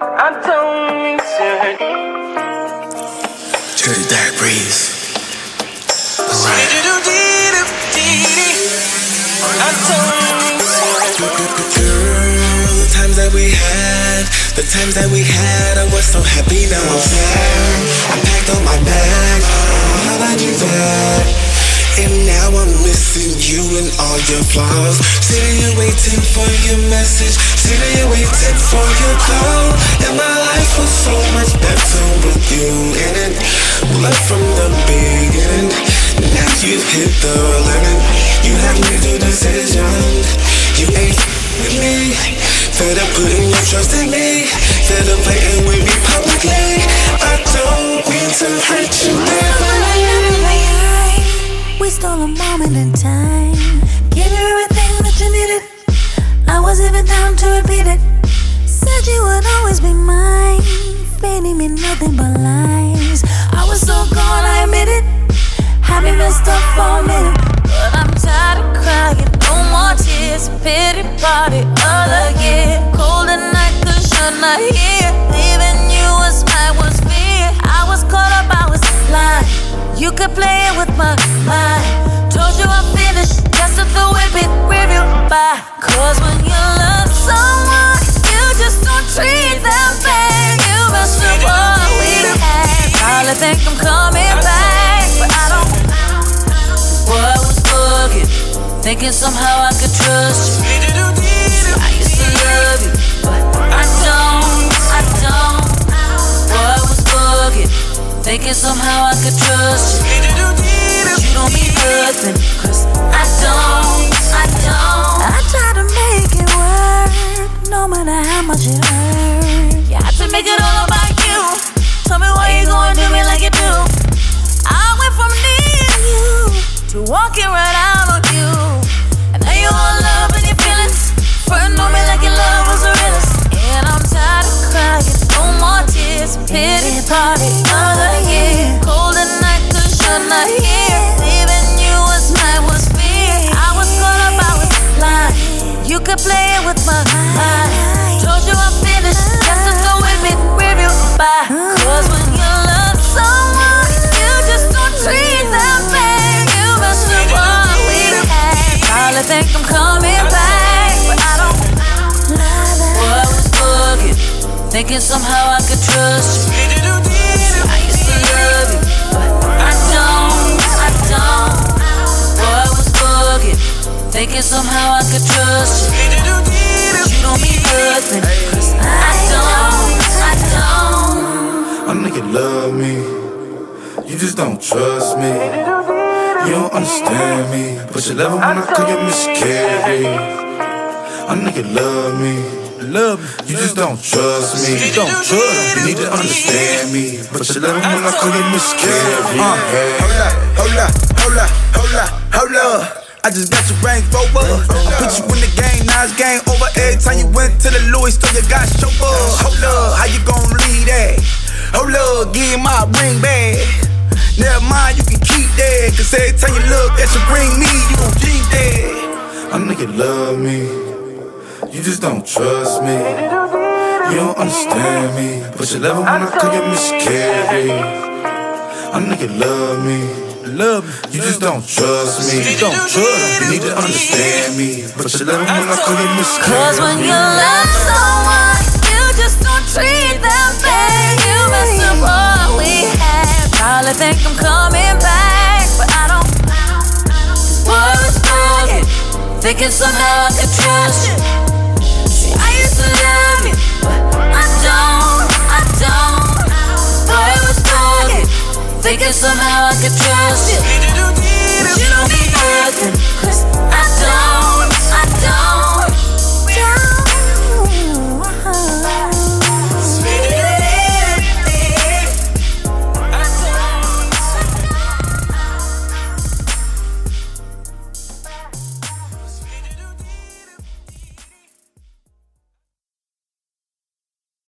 I don't need to hurt. Dirty Dark Breeze. That we had, the times that we had, I was so happy. Now I'm sad. I packed up my bags. How about you that? And now I'm missing you and all your flaws. Sitting here waiting for your message. You've hit the limit. You have made your decision. You ain't with me. Fed up putting your trust in me. Fed up fighting with me publicly. I don't mean to hurt you. We stole a moment in time. Gave you everything that you needed. I was even down to repeat it. Said you would always be mine. Feeding me nothing but lies. I was so gone. Had me for a. But I'm tired of crying. No more tears. Pity party all again. Cold at night, cause you're not here. Leaving you was my worst fear. I was caught up, I was blind. You could play it with my mind. Told you I'm finished. Just took the whip it, review by. Cause when you love someone, you just don't treat them bad. You mess up what we had. Probably think I'm Thinking somehow I could trust you. I used to love you, but I don't, I don't. Boy, I was bugging. Thinking somehow I could trust you. But you don't mean nothing. Cause I don't, I don't. I try to make it work, no matter how much it hurt. You have to make it all about you. Tell me why you gonna do me like you do. I went from needing you to walking right out on Could with my mind. Told you I'm finished. Just to go with me, review by. Cause when you love someone, you just don't treat them bad. You mess up what we had. Probably think I'm coming back, but I don't. Boy, I was bugging. Thinking somehow I could trust you love you, but I don't, I don't. Boy, I was bugging, thinking somehow I could trust you. But you don't mean nothing, cause I don't, I don't. A nigga love me, you just don't trust me. You don't understand me, but you love it when I call you miscarry. A nigga love me love me. You just don't trust me. You don't trust me. You need to understand me. But you love me when I call you miscarry. Uh, hold up, hold up, hold up, hold up, hold up. I just got your rank over. Put you in the game, now it's game over. Every time you went to the Louis store, you got chauffeur. Hold up, how you gon' leave that? Hold up, give my ring back. Never mind, you can keep that. Cause every time you look at your ring me, you gon' keep that. A nigga love me. You just don't trust me. You don't understand me. But you love it when I call you miscarry. A nigga love me. Love me. You just don't trust me. You don't trust me. You need to understand me. But you love it when I call you miscarry. Cause when you love someone, you just don't treat them bad. You mess up what we had. Probably think I'm coming back, but I don't. Words broken. Thinking somehow I could trust you Thinking somehow I could trust you.